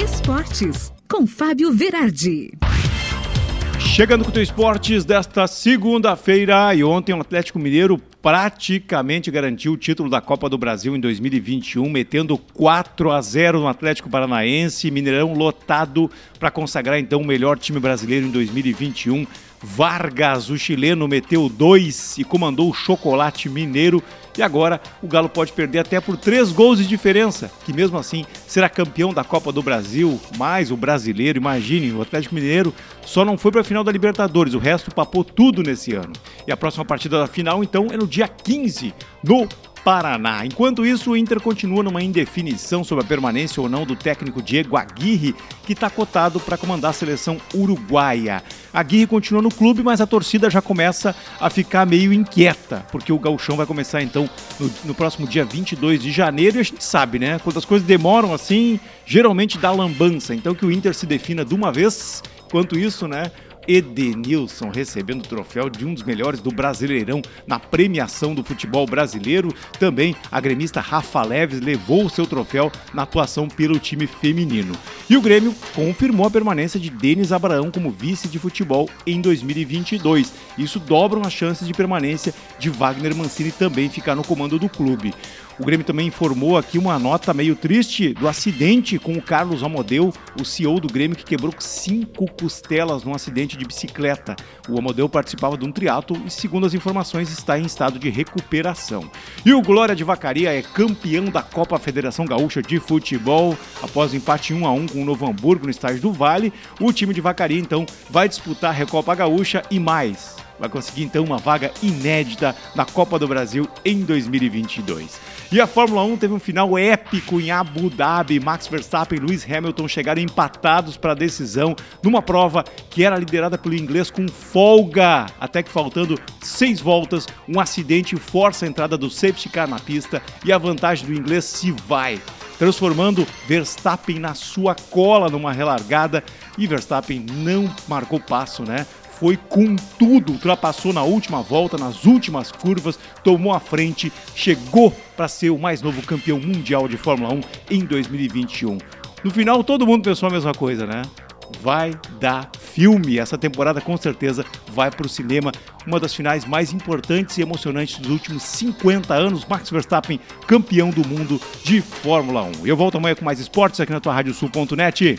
Esportes, com Fábio Verardi. Chegando com o teu esportes desta segunda-feira e ontem o Atlético Mineiro praticamente garantiu o título da Copa do Brasil em 2021, metendo 4 a 0 no Atlético Paranaense, Mineirão lotado para consagrar então o melhor time brasileiro em 2021. Vargas, o chileno, meteu dois e comandou o chocolate mineiro. E agora o Galo pode perder até por três gols de diferença, que mesmo assim será campeão da Copa do Brasil, mais o brasileiro. Imagine, o Atlético Mineiro só não foi para a final da Libertadores, o resto papou tudo nesse ano. E a próxima partida da final, então, é no dia 15, no Paraná. Enquanto isso, o Inter continua numa indefinição sobre a permanência ou não do técnico Diego Aguirre, que está cotado para comandar a seleção uruguaia. Aguirre continua no clube, mas a torcida já começa a ficar meio inquieta, porque o gauchão vai começar então no, no próximo dia 22 de janeiro e a gente sabe, né? Quando as coisas demoram assim, geralmente dá lambança. Então que o Inter se defina de uma vez. Enquanto isso, né? Edenilson recebendo o troféu de um dos melhores do Brasileirão na premiação do futebol brasileiro. Também a gremista Rafa Leves levou o seu troféu na atuação pelo time feminino. E o Grêmio confirmou a permanência de Denis Abraão como vice de futebol em 2022. Isso dobra as chances de permanência de Wagner Mancini também ficar no comando do clube. O Grêmio também informou aqui uma nota meio triste do acidente com o Carlos Amodeu, o CEO do Grêmio, que quebrou cinco costelas num acidente de bicicleta. O Amodeu participava de um triatlo e, segundo as informações, está em estado de recuperação. E o Glória de Vacaria é campeão da Copa Federação Gaúcha de Futebol. Após o empate 1 a 1 com o Novo Hamburgo no estádio do Vale, o time de Vacaria então vai disputar a Recopa Gaúcha e mais vai conseguir então uma vaga inédita na Copa do Brasil em 2022. E a Fórmula 1 teve um final épico em Abu Dhabi. Max Verstappen e Lewis Hamilton chegaram empatados para a decisão numa prova que era liderada pelo inglês com folga, até que faltando seis voltas, um acidente força a entrada do safety car na pista e a vantagem do inglês se vai transformando Verstappen na sua cola numa relargada e Verstappen não marcou passo, né? Foi com tudo, ultrapassou na última volta, nas últimas curvas, tomou a frente, chegou para ser o mais novo campeão mundial de Fórmula 1 em 2021. No final, todo mundo pensou a mesma coisa, né? Vai dar filme. Essa temporada com certeza vai para o cinema. Uma das finais mais importantes e emocionantes dos últimos 50 anos. Max Verstappen, campeão do mundo de Fórmula 1. Eu volto amanhã com mais esportes aqui na tua Radiosul.net.